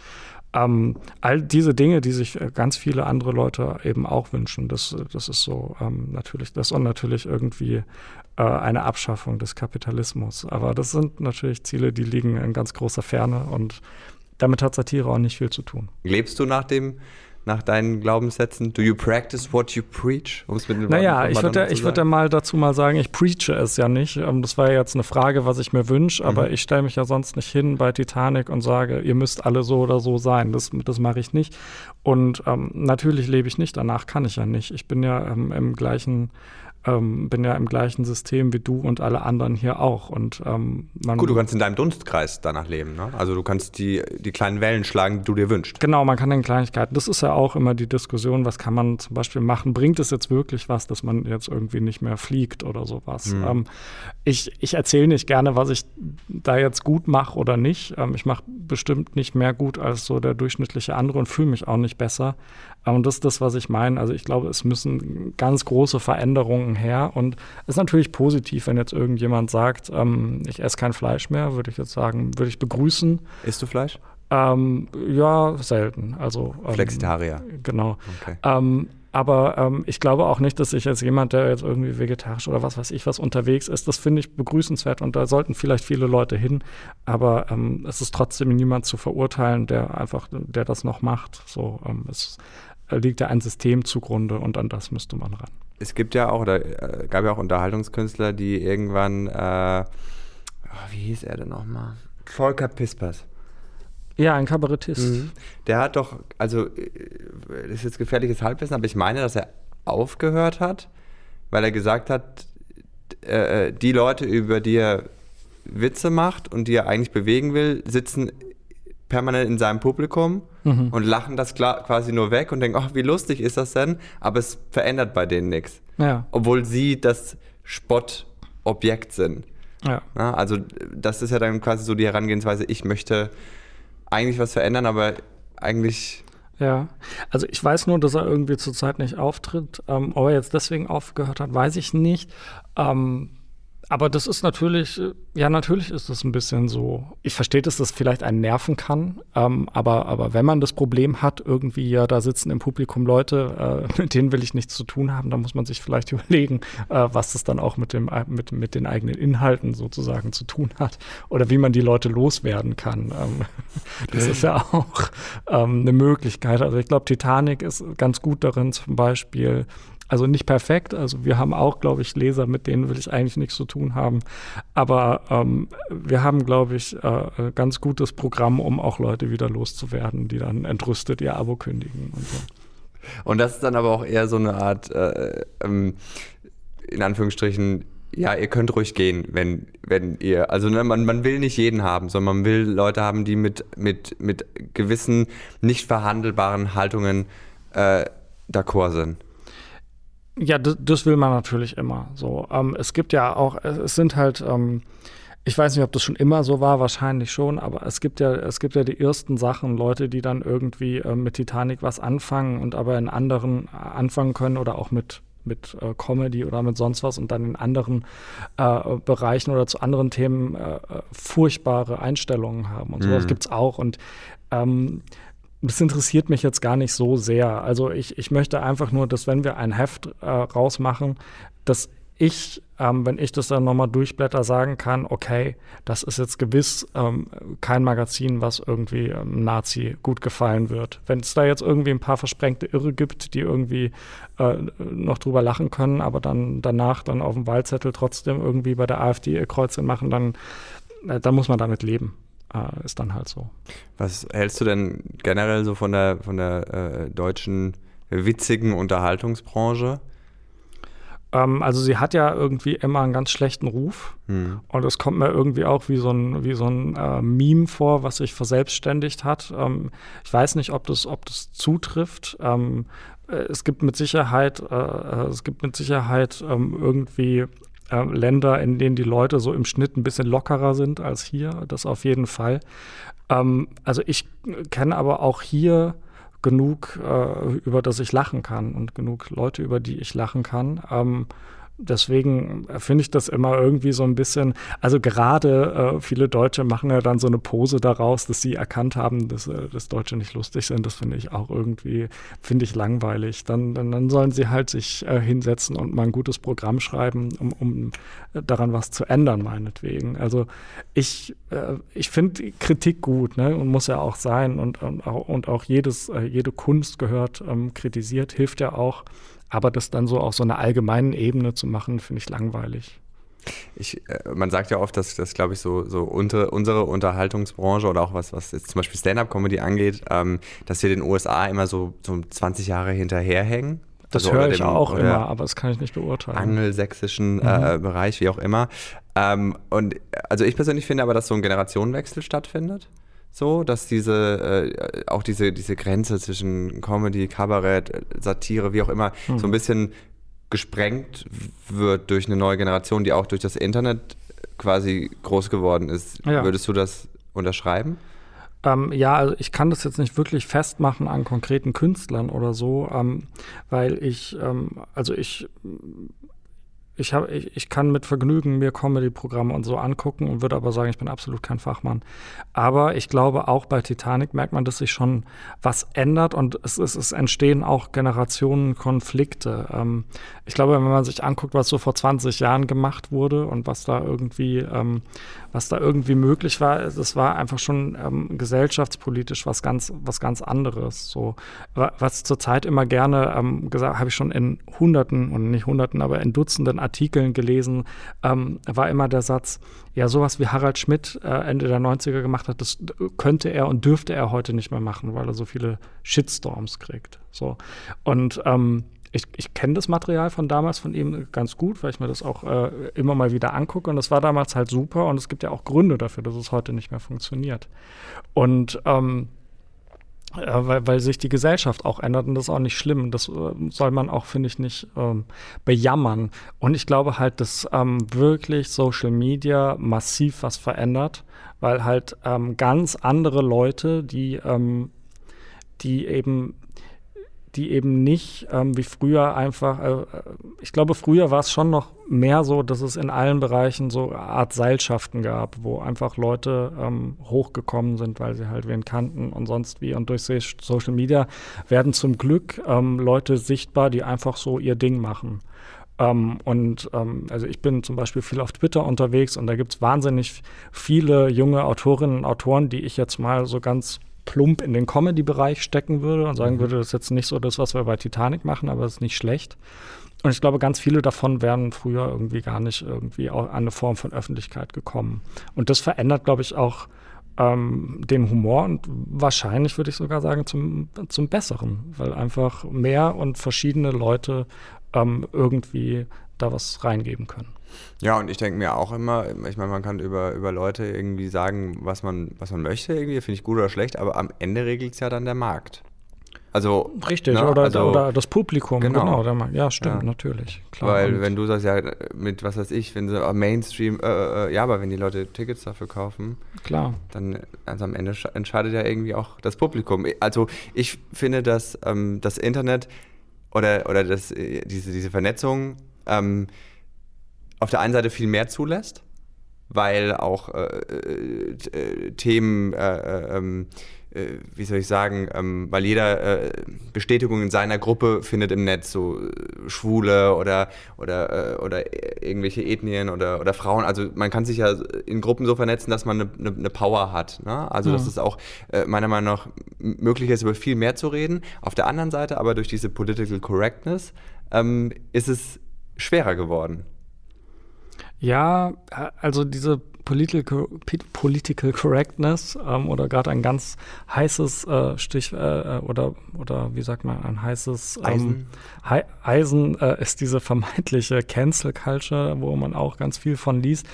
Ähm, all diese Dinge, die sich äh, ganz viele andere Leute eben auch wünschen, das, das ist so ähm, natürlich, das und natürlich irgendwie äh, eine Abschaffung des Kapitalismus. Aber das sind natürlich Ziele, die liegen in ganz großer Ferne und damit hat Satire auch nicht viel zu tun.
Lebst du nach dem nach deinen Glaubenssätzen? Do you practice what you preach?
Um naja, ich würde ich würd mal dazu mal sagen, ich preache es ja nicht. Ähm, das war ja jetzt eine Frage, was ich mir wünsche, aber mhm. ich stelle mich ja sonst nicht hin bei Titanic und sage, ihr müsst alle so oder so sein. Das, das mache ich nicht. Und ähm, natürlich lebe ich nicht, danach kann ich ja nicht. Ich bin ja ähm, im gleichen ähm, bin ja im gleichen System wie du und alle anderen hier auch. Und, ähm,
Gut, du kannst in deinem Dunstkreis danach leben. Ne? Also du kannst die, die kleinen Wellen schlagen, die du dir wünschst.
Genau, man kann in Kleinigkeiten. Das ist ja auch immer die Diskussion, was kann man zum Beispiel machen? Bringt es jetzt wirklich was, dass man jetzt irgendwie nicht mehr fliegt oder sowas? Mhm. Ähm, ich ich erzähle nicht gerne, was ich da jetzt gut mache oder nicht. Ähm, ich mache bestimmt nicht mehr gut als so der durchschnittliche andere und fühle mich auch nicht besser. Und das ist das, was ich meine. Also ich glaube, es müssen ganz große Veränderungen her. Und es ist natürlich positiv, wenn jetzt irgendjemand sagt, ähm, ich esse kein Fleisch mehr, würde ich jetzt sagen, würde ich begrüßen.
Isst du Fleisch?
Ähm, ja, selten. Also
ähm, Flexitarier.
Genau. Okay. Ähm, aber ähm, ich glaube auch nicht, dass ich als jemand, der jetzt irgendwie vegetarisch oder was weiß ich was unterwegs ist, das finde ich begrüßenswert und da sollten vielleicht viele Leute hin. Aber ähm, es ist trotzdem niemand zu verurteilen, der einfach, der das noch macht. So, ähm, es liegt ja ein System zugrunde und an das müsste man ran.
Es gibt ja auch, oder äh, gab ja auch Unterhaltungskünstler, die irgendwann, äh, oh, wie hieß er denn nochmal? Volker Pispers.
Ja, ein Kabarettist. Mhm.
Der hat doch, also, äh, das ist jetzt gefährliches Halbwissen, aber ich meine, dass er aufgehört hat, weil er gesagt hat, äh, äh, die Leute, über die er Witze macht und die er eigentlich bewegen will, sitzen permanent in seinem Publikum mhm. und lachen das quasi nur weg und denken, ach, wie lustig ist das denn? Aber es verändert bei denen nichts. Ja. Obwohl sie das Spottobjekt sind. Ja. ja. Also das ist ja dann quasi so die Herangehensweise, ich möchte eigentlich was verändern, aber eigentlich
ja, also ich weiß nur, dass er irgendwie zurzeit nicht auftritt. Ähm, ob er jetzt deswegen aufgehört hat, weiß ich nicht. Ähm, aber das ist natürlich, ja, natürlich ist das ein bisschen so. Ich verstehe, dass das vielleicht einen nerven kann, ähm, aber, aber wenn man das Problem hat, irgendwie, ja, da sitzen im Publikum Leute, äh, mit denen will ich nichts zu tun haben, dann muss man sich vielleicht überlegen, äh, was das dann auch mit, dem, mit, mit den eigenen Inhalten sozusagen zu tun hat oder wie man die Leute loswerden kann. Ähm, das ist ja auch ähm, eine Möglichkeit. Also ich glaube, Titanic ist ganz gut darin, zum Beispiel also nicht perfekt. Also wir haben auch, glaube ich, Leser, mit denen will ich eigentlich nichts zu tun haben. Aber ähm, wir haben, glaube ich, äh, ganz gutes Programm, um auch Leute wieder loszuwerden, die dann entrüstet ihr Abo kündigen und so.
Und das ist dann aber auch eher so eine Art, äh, ähm, in Anführungsstrichen, ja, ihr könnt ruhig gehen, wenn, wenn ihr, also ne, man, man will nicht jeden haben, sondern man will Leute haben, die mit, mit, mit gewissen nicht verhandelbaren Haltungen äh, d'accord sind.
Ja, das, das, will man natürlich immer. So, ähm, es gibt ja auch, es sind halt, ähm, ich weiß nicht, ob das schon immer so war, wahrscheinlich schon, aber es gibt ja, es gibt ja die ersten Sachen, Leute, die dann irgendwie äh, mit Titanic was anfangen und aber in anderen äh, anfangen können oder auch mit mit äh, Comedy oder mit sonst was und dann in anderen äh, Bereichen oder zu anderen Themen äh, äh furchtbare Einstellungen haben und sowas mhm. gibt es auch und ähm, das interessiert mich jetzt gar nicht so sehr. Also ich, ich möchte einfach nur, dass wenn wir ein Heft äh, rausmachen, dass ich, ähm, wenn ich das dann nochmal durchblätter, sagen kann, okay, das ist jetzt gewiss ähm, kein Magazin, was irgendwie ähm, Nazi gut gefallen wird. Wenn es da jetzt irgendwie ein paar versprengte Irre gibt, die irgendwie äh, noch drüber lachen können, aber dann danach dann auf dem Wahlzettel trotzdem irgendwie bei der AfD ihr Kreuzchen machen, dann, äh, dann muss man damit leben äh, ist dann halt so.
Was hältst du denn generell so von der, von der äh, deutschen witzigen Unterhaltungsbranche?
Ähm, also sie hat ja irgendwie immer einen ganz schlechten Ruf hm. und es kommt mir irgendwie auch wie so ein, wie so ein äh, Meme vor, was sich verselbstständigt hat. Ähm, ich weiß nicht, ob das, ob das zutrifft. Ähm, äh, es gibt mit Sicherheit, äh, äh, es gibt mit Sicherheit ähm, irgendwie äh, Länder, in denen die Leute so im Schnitt ein bisschen lockerer sind als hier. Das auf jeden Fall. Ähm, also ich kenne aber auch hier genug, äh, über das ich lachen kann und genug Leute, über die ich lachen kann. Ähm, deswegen finde ich das immer irgendwie so ein bisschen, also gerade äh, viele Deutsche machen ja dann so eine Pose daraus, dass sie erkannt haben, dass, äh, dass Deutsche nicht lustig sind. Das finde ich auch irgendwie, finde ich langweilig. Dann, dann, dann, sollen sie halt sich äh, hinsetzen und mal ein gutes Programm schreiben, um, um daran was zu ändern, meinetwegen. Also ich, äh, ich finde Kritik gut ne? und muss ja auch sein und, und, auch, und auch jedes, äh, jede Kunst gehört ähm, kritisiert, hilft ja auch. Aber das dann so auf so einer allgemeinen Ebene zu machen, finde ich langweilig.
Ich, äh, man sagt ja oft, dass das, glaube ich, so, so unter, unsere Unterhaltungsbranche oder auch was, was jetzt zum Beispiel Stand-up-Comedy angeht, ähm, dass wir den USA immer so, so 20 Jahre hinterherhängen.
Das also, höre ich dem, auch immer, aber das kann ich nicht beurteilen.
Angelsächsischen mhm. äh, Bereich, wie auch immer. Ähm, und also ich persönlich finde aber, dass so ein Generationenwechsel stattfindet so, dass diese, äh, auch diese, diese Grenze zwischen Comedy, Kabarett, Satire, wie auch immer, mhm. so ein bisschen gesprengt wird durch eine neue Generation, die auch durch das Internet quasi groß geworden ist. Ja. Würdest du das unterschreiben?
Ähm, ja, also ich kann das jetzt nicht wirklich festmachen an konkreten Künstlern oder so, ähm, weil ich, ähm, also ich ich, hab, ich, ich kann mit Vergnügen mir Comedy-Programme und so angucken und würde aber sagen, ich bin absolut kein Fachmann. Aber ich glaube, auch bei Titanic merkt man, dass sich schon was ändert und es, es, es entstehen auch Generationenkonflikte. Ähm, ich glaube, wenn man sich anguckt, was so vor 20 Jahren gemacht wurde und was da irgendwie, ähm, was da irgendwie möglich war, das war einfach schon ähm, gesellschaftspolitisch was ganz, was ganz anderes. So, was zurzeit immer gerne ähm, gesagt, habe ich schon in Hunderten und nicht Hunderten, aber in Dutzenden Artikeln gelesen, ähm, war immer der Satz, ja, sowas wie Harald Schmidt äh, Ende der 90er gemacht hat, das könnte er und dürfte er heute nicht mehr machen, weil er so viele Shitstorms kriegt. So. Und ähm, ich, ich kenne das Material von damals von ihm ganz gut, weil ich mir das auch äh, immer mal wieder angucke. Und das war damals halt super. Und es gibt ja auch Gründe dafür, dass es heute nicht mehr funktioniert. Und ähm, weil, weil sich die Gesellschaft auch ändert und das ist auch nicht schlimm. Das äh, soll man auch, finde ich, nicht ähm, bejammern. Und ich glaube halt, dass ähm, wirklich Social Media massiv was verändert, weil halt ähm, ganz andere Leute, die, ähm, die eben die eben nicht ähm, wie früher einfach, äh, ich glaube, früher war es schon noch mehr so, dass es in allen Bereichen so eine Art Seilschaften gab, wo einfach Leute ähm, hochgekommen sind, weil sie halt wen kannten und sonst wie. Und durch Social Media werden zum Glück ähm, Leute sichtbar, die einfach so ihr Ding machen. Um, ähm, und um, ähm, also ich bin zum Beispiel viel auf Twitter unterwegs und da gibt es wahnsinnig viele junge Autorinnen und Autoren, die ich jetzt mal so ganz plump in den Comedy-Bereich stecken würde und sagen mhm. würde, das ist jetzt nicht so das, was wir bei Titanic machen, aber es ist nicht schlecht. Und ich glaube, ganz viele davon wären früher irgendwie gar nicht irgendwie an eine Form von Öffentlichkeit gekommen. Und das verändert, glaube ich, auch ähm, den Humor und wahrscheinlich würde ich sogar sagen zum, zum Besseren, weil einfach mehr und verschiedene Leute ähm, irgendwie da was reingeben können.
Ja, und ich denke mir auch immer, ich meine, man kann über, über Leute irgendwie sagen, was man, was man möchte, irgendwie, finde ich gut oder schlecht, aber am Ende regelt es ja dann der Markt. Also,
Richtig, ne? oder, also, oder das Publikum, genau. genau ja, stimmt, ja. natürlich.
Klar. Weil, und wenn du sagst, ja, mit was weiß ich, wenn sie oh, Mainstream, äh, äh, äh, ja, aber wenn die Leute Tickets dafür kaufen,
klar.
dann also am Ende entscheidet ja irgendwie auch das Publikum. Also, ich finde, dass ähm, das Internet oder, oder das, äh, diese, diese Vernetzung ähm, auf der einen Seite viel mehr zulässt, weil auch äh, äh, äh Themen, äh, äh, ähm, äh, wie soll ich sagen, ähm, weil jeder Bestätigung in seiner Gruppe findet im Netz, so Schwule oder, oder, oder irgendwelche Ethnien oder, oder Frauen. Also man kann sich ja in Gruppen so vernetzen, dass man eine, eine Power hat. Ne? Also ja. dass es auch meiner Meinung nach möglich ist, über viel mehr zu reden. Auf der anderen Seite aber durch diese Political Correctness ähm, ist es schwerer geworden.
Ja, also diese Political, Political Correctness ähm, oder gerade ein ganz heißes äh, Stich äh, oder oder wie sagt man ein heißes ähm, Eisen, He Eisen äh, ist diese vermeintliche Cancel Culture, wo man auch ganz viel von liest.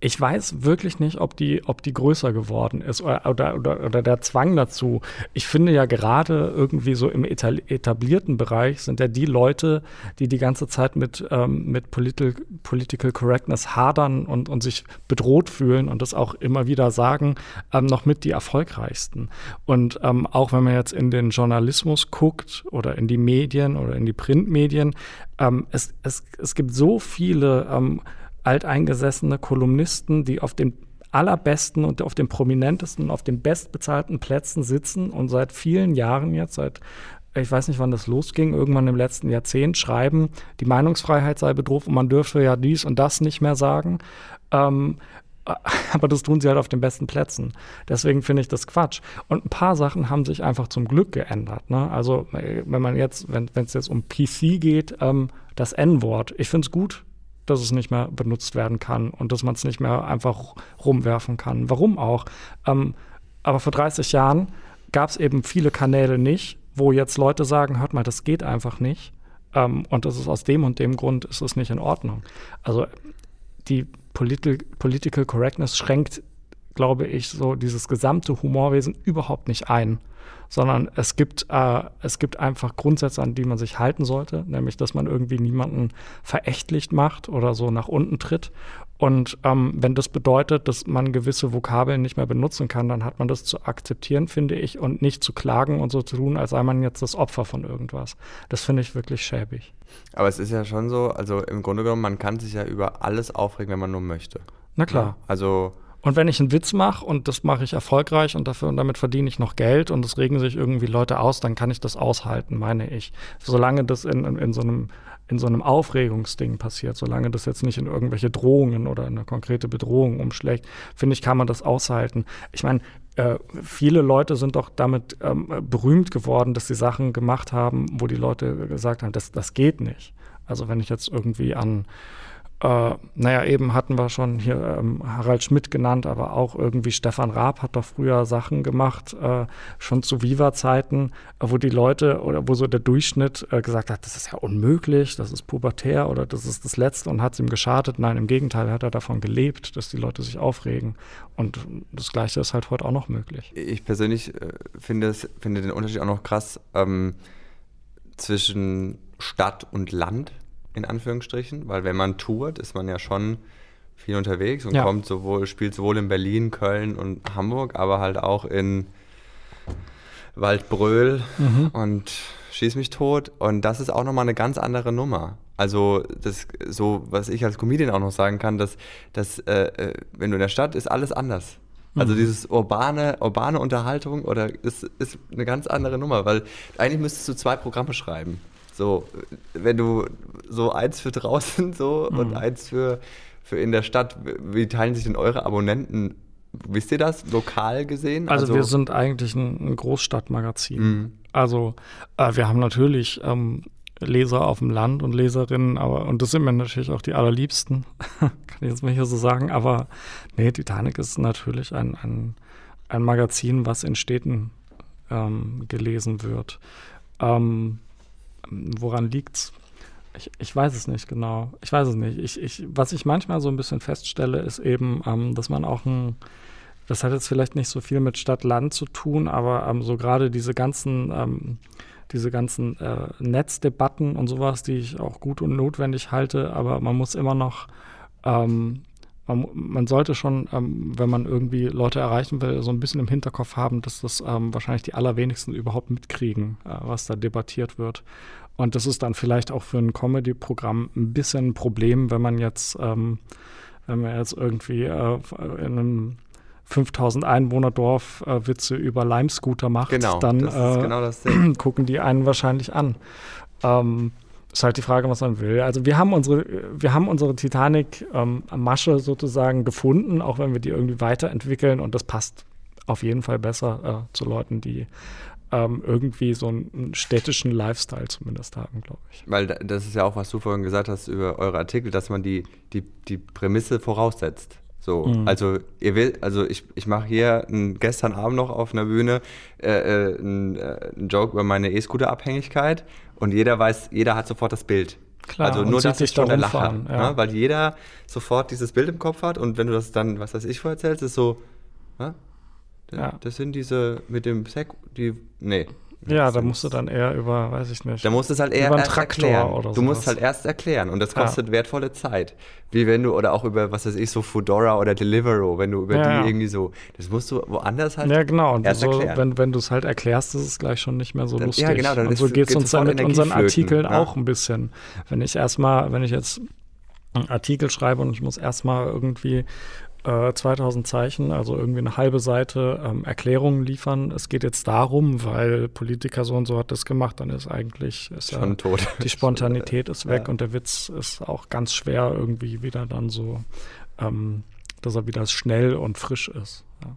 Ich weiß wirklich nicht, ob die, ob die größer geworden ist oder, oder, oder, oder der Zwang dazu. Ich finde ja gerade irgendwie so im etablierten Bereich sind ja die Leute, die die ganze Zeit mit, ähm, mit Political, Political Correctness hadern und, und sich bedroht fühlen und das auch immer wieder sagen, ähm, noch mit die erfolgreichsten. Und ähm, auch wenn man jetzt in den Journalismus guckt oder in die Medien oder in die Printmedien, ähm, es, es, es gibt so viele ähm, alteingesessene Kolumnisten, die auf den allerbesten und auf den prominentesten, auf den bestbezahlten Plätzen sitzen und seit vielen Jahren jetzt, seit ich weiß nicht, wann das losging, irgendwann im letzten Jahrzehnt schreiben, die Meinungsfreiheit sei bedroht und man dürfe ja dies und das nicht mehr sagen. Ähm, aber das tun sie halt auf den besten Plätzen. Deswegen finde ich das Quatsch. Und ein paar Sachen haben sich einfach zum Glück geändert. Ne? Also wenn man jetzt, wenn es jetzt um PC geht, ähm, das N-Wort, ich finde es gut, dass es nicht mehr benutzt werden kann und dass man es nicht mehr einfach rumwerfen kann. Warum auch? Ähm, aber vor 30 Jahren gab es eben viele Kanäle nicht, wo jetzt Leute sagen, hört mal, das geht einfach nicht. Ähm, und das ist aus dem und dem Grund ist es nicht in Ordnung. Also die Political, Political Correctness schränkt, glaube ich, so dieses gesamte Humorwesen überhaupt nicht ein sondern es gibt, äh, es gibt einfach Grundsätze, an die man sich halten sollte, nämlich, dass man irgendwie niemanden verächtlich macht oder so nach unten tritt. Und ähm, wenn das bedeutet, dass man gewisse Vokabeln nicht mehr benutzen kann, dann hat man das zu akzeptieren, finde ich, und nicht zu klagen und so zu tun, als sei man jetzt das Opfer von irgendwas. Das finde ich wirklich schäbig.
Aber es ist ja schon so, also im Grunde genommen, man kann sich ja über alles aufregen, wenn man nur möchte.
Na klar. Ja,
also
und wenn ich einen Witz mache und das mache ich erfolgreich und dafür und damit verdiene ich noch Geld und es regen sich irgendwie Leute aus, dann kann ich das aushalten, meine ich. Solange das in, in, in so einem in so einem Aufregungsding passiert, solange das jetzt nicht in irgendwelche Drohungen oder eine konkrete Bedrohung umschlägt, finde ich, kann man das aushalten. Ich meine, äh, viele Leute sind doch damit ähm, berühmt geworden, dass sie Sachen gemacht haben, wo die Leute gesagt haben, das, das geht nicht. Also wenn ich jetzt irgendwie an äh, naja, eben hatten wir schon hier ähm, Harald Schmidt genannt, aber auch irgendwie Stefan Raab hat doch früher Sachen gemacht, äh, schon zu Viva-Zeiten, wo die Leute oder wo so der Durchschnitt äh, gesagt hat, das ist ja unmöglich, das ist pubertär oder das ist das Letzte und hat es ihm geschadet. Nein, im Gegenteil, hat er davon gelebt, dass die Leute sich aufregen. Und das Gleiche ist halt heute auch noch möglich.
Ich persönlich äh, finde, finde den Unterschied auch noch krass ähm, zwischen Stadt und Land in Anführungsstrichen, weil wenn man tourt, ist man ja schon viel unterwegs und ja. kommt sowohl, spielt sowohl in Berlin, Köln und Hamburg, aber halt auch in Waldbröl mhm. und Schieß mich tot. Und das ist auch nochmal eine ganz andere Nummer. Also, das, so, was ich als Comedian auch noch sagen kann, dass, dass äh, äh wenn du in der Stadt ist alles anders. Also mhm. dieses urbane, urbane Unterhaltung oder ist, ist eine ganz andere Nummer, weil eigentlich müsstest du zwei Programme schreiben. So, wenn du so eins für draußen so mhm. und eins für, für in der Stadt, wie teilen sich denn eure Abonnenten? Wisst ihr das lokal gesehen?
Also, also wir sind eigentlich ein, Großstadtmagazin. Mhm. Also äh, wir haben natürlich ähm, Leser auf dem Land und Leserinnen, aber und das sind mir natürlich auch die allerliebsten, kann ich jetzt mal hier so sagen. Aber nee, Titanic ist natürlich ein, ein, ein Magazin, was in Städten ähm, gelesen wird. Ähm, woran liegt's? Ich, ich weiß es nicht genau. Ich weiß es nicht. Ich, ich, was ich manchmal so ein bisschen feststelle, ist eben, ähm, dass man auch ein, das hat jetzt vielleicht nicht so viel mit Stadt-Land zu tun, aber ähm, so gerade diese ganzen, ähm, diese ganzen äh, Netzdebatten und sowas, die ich auch gut und notwendig halte, aber man muss immer noch ähm, man, man, sollte schon, ähm, wenn man irgendwie Leute erreichen will, so ein bisschen im Hinterkopf haben, dass das ähm, wahrscheinlich die allerwenigsten überhaupt mitkriegen, äh, was da debattiert wird. Und das ist dann vielleicht auch für ein Comedy-Programm ein bisschen ein Problem, wenn man jetzt, ähm, wenn man jetzt irgendwie äh, in einem 5000 Einwohner Dorf äh, Witze über Lime-Scooter macht, genau, dann äh, genau gucken die einen wahrscheinlich an. Ähm, ist halt die Frage, was man will. Also wir haben unsere, wir haben unsere Titanic-Masche ähm, sozusagen gefunden, auch wenn wir die irgendwie weiterentwickeln und das passt auf jeden Fall besser äh, zu Leuten, die ähm, irgendwie so einen städtischen Lifestyle zumindest haben, glaube ich.
Weil das ist ja auch, was du vorhin gesagt hast über eure Artikel, dass man die, die, die Prämisse voraussetzt. So, mhm. also ihr will, also ich, ich mache hier n, gestern Abend noch auf einer Bühne äh, äh, einen äh, Joke über meine E-Scooter-Abhängigkeit und jeder weiß, jeder hat sofort das Bild.
Klar,
also nur, dass ich schon der Lacher, ja. ne? weil jeder sofort dieses Bild im Kopf hat und wenn du das dann, was weiß ich, vorerzählst, ist so, ne? ja. das sind diese mit dem Sek, die, nee,
ja, da musst du dann eher über, weiß ich nicht.
Da musst du es halt eher erst erklären. Oder du musst halt erst erklären und das kostet ja. wertvolle Zeit. Wie wenn du, oder auch über, was weiß ich, so Fedora oder Deliveroo, wenn du über ja. die irgendwie so, das musst du woanders halt
Ja, genau. Und erst so, erklären. wenn, wenn du es halt erklärst, ist es gleich schon nicht mehr so dann, lustig. Ja, genau. Dann und so geht es uns dann mit unseren Artikeln ja. auch ein bisschen. Wenn ich erstmal, wenn ich jetzt einen Artikel schreibe und ich muss erstmal irgendwie 2000 äh, Zeichen, also irgendwie eine halbe Seite ähm, Erklärungen liefern. Es geht jetzt darum, weil Politiker so und so hat das gemacht, dann ist eigentlich ist
schon ja, tot.
Die Spontanität ist weg ja. und der Witz ist auch ganz schwer irgendwie wieder dann so, ähm, dass er wieder schnell und frisch ist. Ja.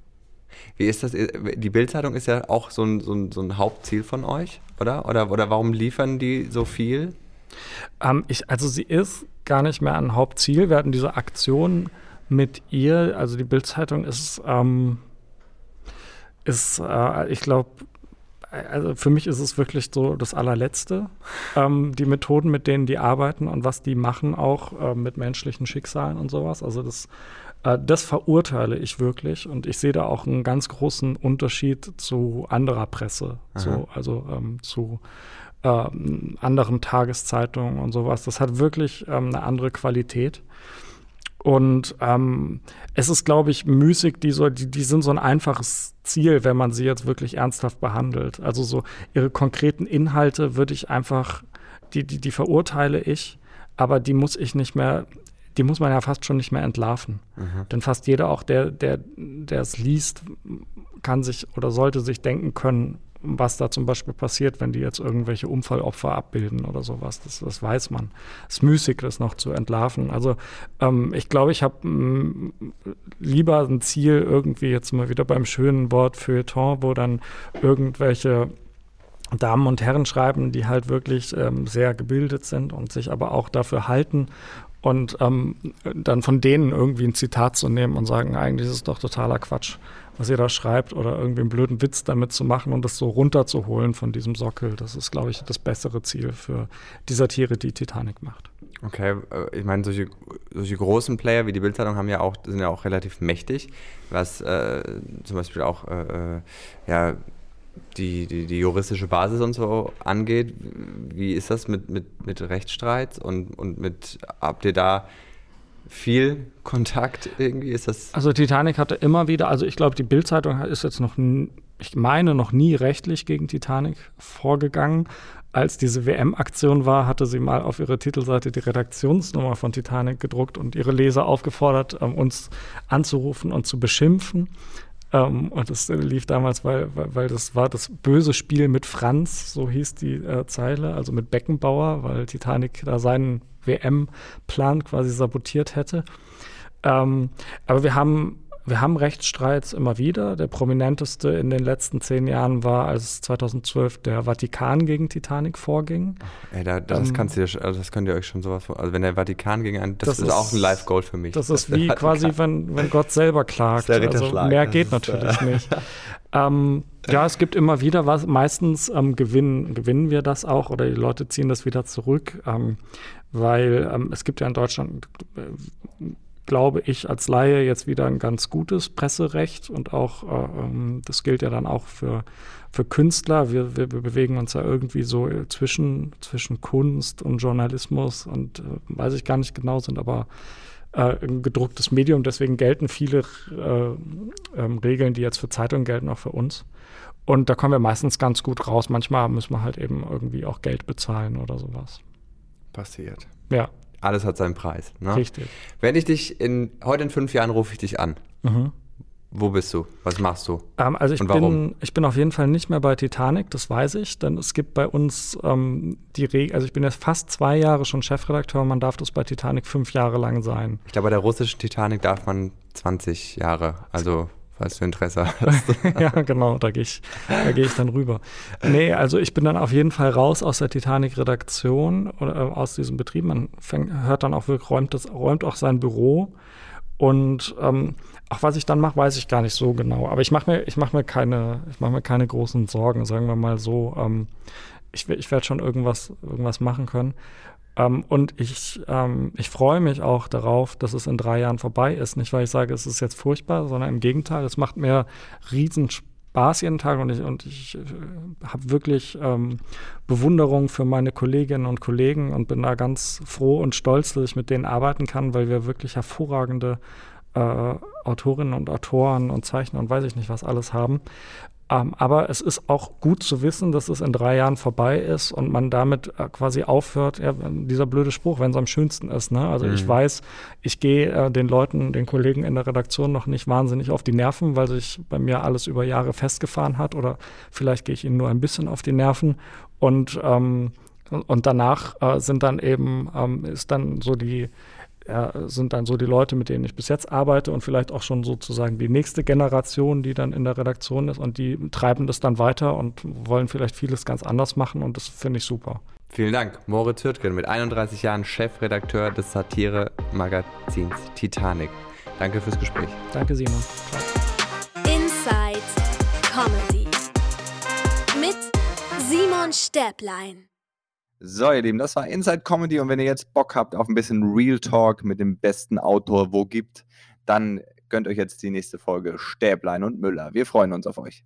Wie ist das? Die Bildzeitung ist ja auch so ein, so, ein, so ein Hauptziel von euch, oder? Oder, oder warum liefern die so viel?
Ähm, ich, also sie ist gar nicht mehr ein Hauptziel. Wir hatten diese Aktion mit ihr, also die Bildzeitung ist, ähm, ist äh, ich glaube, also für mich ist es wirklich so das allerletzte. Ähm, die Methoden, mit denen die arbeiten und was die machen, auch äh, mit menschlichen Schicksalen und sowas. Also das, äh, das verurteile ich wirklich und ich sehe da auch einen ganz großen Unterschied zu anderer Presse, so, also ähm, zu ähm, anderen Tageszeitungen und sowas. Das hat wirklich ähm, eine andere Qualität. Und ähm, es ist, glaube ich, müßig, die, so, die, die sind so ein einfaches Ziel, wenn man sie jetzt wirklich ernsthaft behandelt. Also so ihre konkreten Inhalte würde ich einfach, die, die, die verurteile ich, aber die muss ich nicht mehr, die muss man ja fast schon nicht mehr entlarven. Mhm. Denn fast jeder, auch der, der, der es liest, kann sich oder sollte sich denken können, was da zum Beispiel passiert, wenn die jetzt irgendwelche Unfallopfer abbilden oder sowas. Das, das weiß man. Es ist müßig, das noch zu entlarven. Also ähm, ich glaube, ich habe mm, lieber ein Ziel irgendwie jetzt mal wieder beim schönen Wort Feuilleton, wo dann irgendwelche Damen und Herren schreiben, die halt wirklich ähm, sehr gebildet sind und sich aber auch dafür halten und ähm, dann von denen irgendwie ein Zitat zu nehmen und sagen, eigentlich ist es doch totaler Quatsch was ihr da schreibt oder irgendwie einen blöden Witz damit zu machen und das so runterzuholen von diesem Sockel. Das ist, glaube ich, das bessere Ziel für die Satire, die Titanic macht.
Okay, äh, ich meine, solche, solche großen Player wie die Bildzeitung haben ja auch, sind ja auch relativ mächtig, was äh, zum Beispiel auch äh, äh, ja, die, die, die, juristische Basis und so angeht. Wie ist das mit, mit, mit Rechtsstreits und, und mit, habt ihr da viel Kontakt irgendwie? Ist das
also Titanic hatte immer wieder, also ich glaube, die Bildzeitung ist jetzt noch, ich meine, noch nie rechtlich gegen Titanic vorgegangen. Als diese WM-Aktion war, hatte sie mal auf ihrer Titelseite die Redaktionsnummer von Titanic gedruckt und ihre Leser aufgefordert, ähm, uns anzurufen und zu beschimpfen. Um, ähm, und das lief damals, weil, weil, weil, das war das böse Spiel mit Franz, so hieß die äh, Zeile, also mit Beckenbauer, weil Titanic da seinen WM-Plan quasi sabotiert hätte. Ähm, aber wir haben wir haben Rechtsstreits immer wieder. Der prominenteste in den letzten zehn Jahren war, als 2012 der Vatikan gegen Titanic vorging.
Ey, da, das, ähm, kannst du, also das könnt ihr euch schon sowas vor. Also wenn der Vatikan gegen einen, das, das ist, ist, auch ein Live-Goal für mich.
Das ist wie quasi, wenn, wenn Gott selber klagt. Also mehr geht natürlich nicht. ähm, ja, es gibt immer wieder was. Meistens ähm, gewinnen, gewinnen wir das auch oder die Leute ziehen das wieder zurück, ähm, weil ähm, es gibt ja in Deutschland äh, glaube ich, als Laie jetzt wieder ein ganz gutes Presserecht und auch, äh, ähm, das gilt ja dann auch für, für Künstler. Wir, wir, wir bewegen uns ja irgendwie so zwischen, zwischen Kunst und Journalismus und äh, weiß ich gar nicht genau, sind aber äh, ein gedrucktes Medium. Deswegen gelten viele äh, ähm, Regeln, die jetzt für Zeitungen gelten, auch für uns. Und da kommen wir meistens ganz gut raus. Manchmal müssen wir halt eben irgendwie auch Geld bezahlen oder sowas.
Passiert.
Ja
alles hat seinen Preis. Ne?
Richtig.
Wenn ich dich in, heute in fünf Jahren rufe ich dich an. Mhm. Wo bist du? Was machst du?
Ähm, also ich Und warum? bin, ich bin auf jeden Fall nicht mehr bei Titanic, das weiß ich, denn es gibt bei uns ähm, die Regel, also ich bin jetzt fast zwei Jahre schon Chefredakteur, man darf das bei Titanic fünf Jahre lang sein.
Ich glaube, bei der russischen Titanic darf man 20 Jahre, also falls du Interesse hast.
ja, genau, da gehe ich, geh ich dann rüber. Nee, also ich bin dann auf jeden Fall raus aus der Titanic-Redaktion oder äh, aus diesem Betrieb. Man fängt, hört dann auch, räumt, das, räumt auch sein Büro. Und ähm, auch was ich dann mache, weiß ich gar nicht so genau. Aber ich mache mir, mach mir, keine, mach mir keine großen Sorgen, sagen wir mal so. Ähm, ich, ich werde schon irgendwas, irgendwas machen können. Ähm, und ich, ähm, ich freue mich auch darauf, dass es in drei Jahren vorbei ist. Nicht, weil ich sage, es ist jetzt furchtbar, sondern im Gegenteil, es macht mir riesen Spaß jeden Tag und ich, und ich äh, habe wirklich ähm, Bewunderung für meine Kolleginnen und Kollegen und bin da ganz froh und stolz, dass ich mit denen arbeiten kann, weil wir wirklich hervorragende äh, Autorinnen und Autoren und Zeichner und weiß ich nicht was alles haben. Ähm, aber es ist auch gut zu wissen, dass es in drei Jahren vorbei ist und man damit äh, quasi aufhört, ja, dieser blöde Spruch, wenn es am schönsten ist. Ne? Also mhm. ich weiß, ich gehe äh, den Leuten, den Kollegen in der Redaktion noch nicht wahnsinnig auf die Nerven, weil sich bei mir alles über Jahre festgefahren hat oder vielleicht gehe ich ihnen nur ein bisschen auf die Nerven und ähm, und danach äh, sind dann eben, ähm, ist dann so die, ja, sind dann so die Leute, mit denen ich bis jetzt arbeite und vielleicht auch schon sozusagen die nächste Generation, die dann in der Redaktion ist und die treiben das dann weiter und wollen vielleicht vieles ganz anders machen und das finde ich super.
Vielen Dank, Moritz Hürtgen, mit 31 Jahren Chefredakteur des Satire-Magazins Titanic. Danke fürs Gespräch.
Danke, Simon.
Inside Comedy mit Simon Stäblein.
So, ihr Lieben, das war Inside Comedy und wenn ihr jetzt Bock habt auf ein bisschen Real Talk mit dem besten Autor, wo gibt, dann gönnt euch jetzt die nächste Folge Stäblein und Müller. Wir freuen uns auf euch.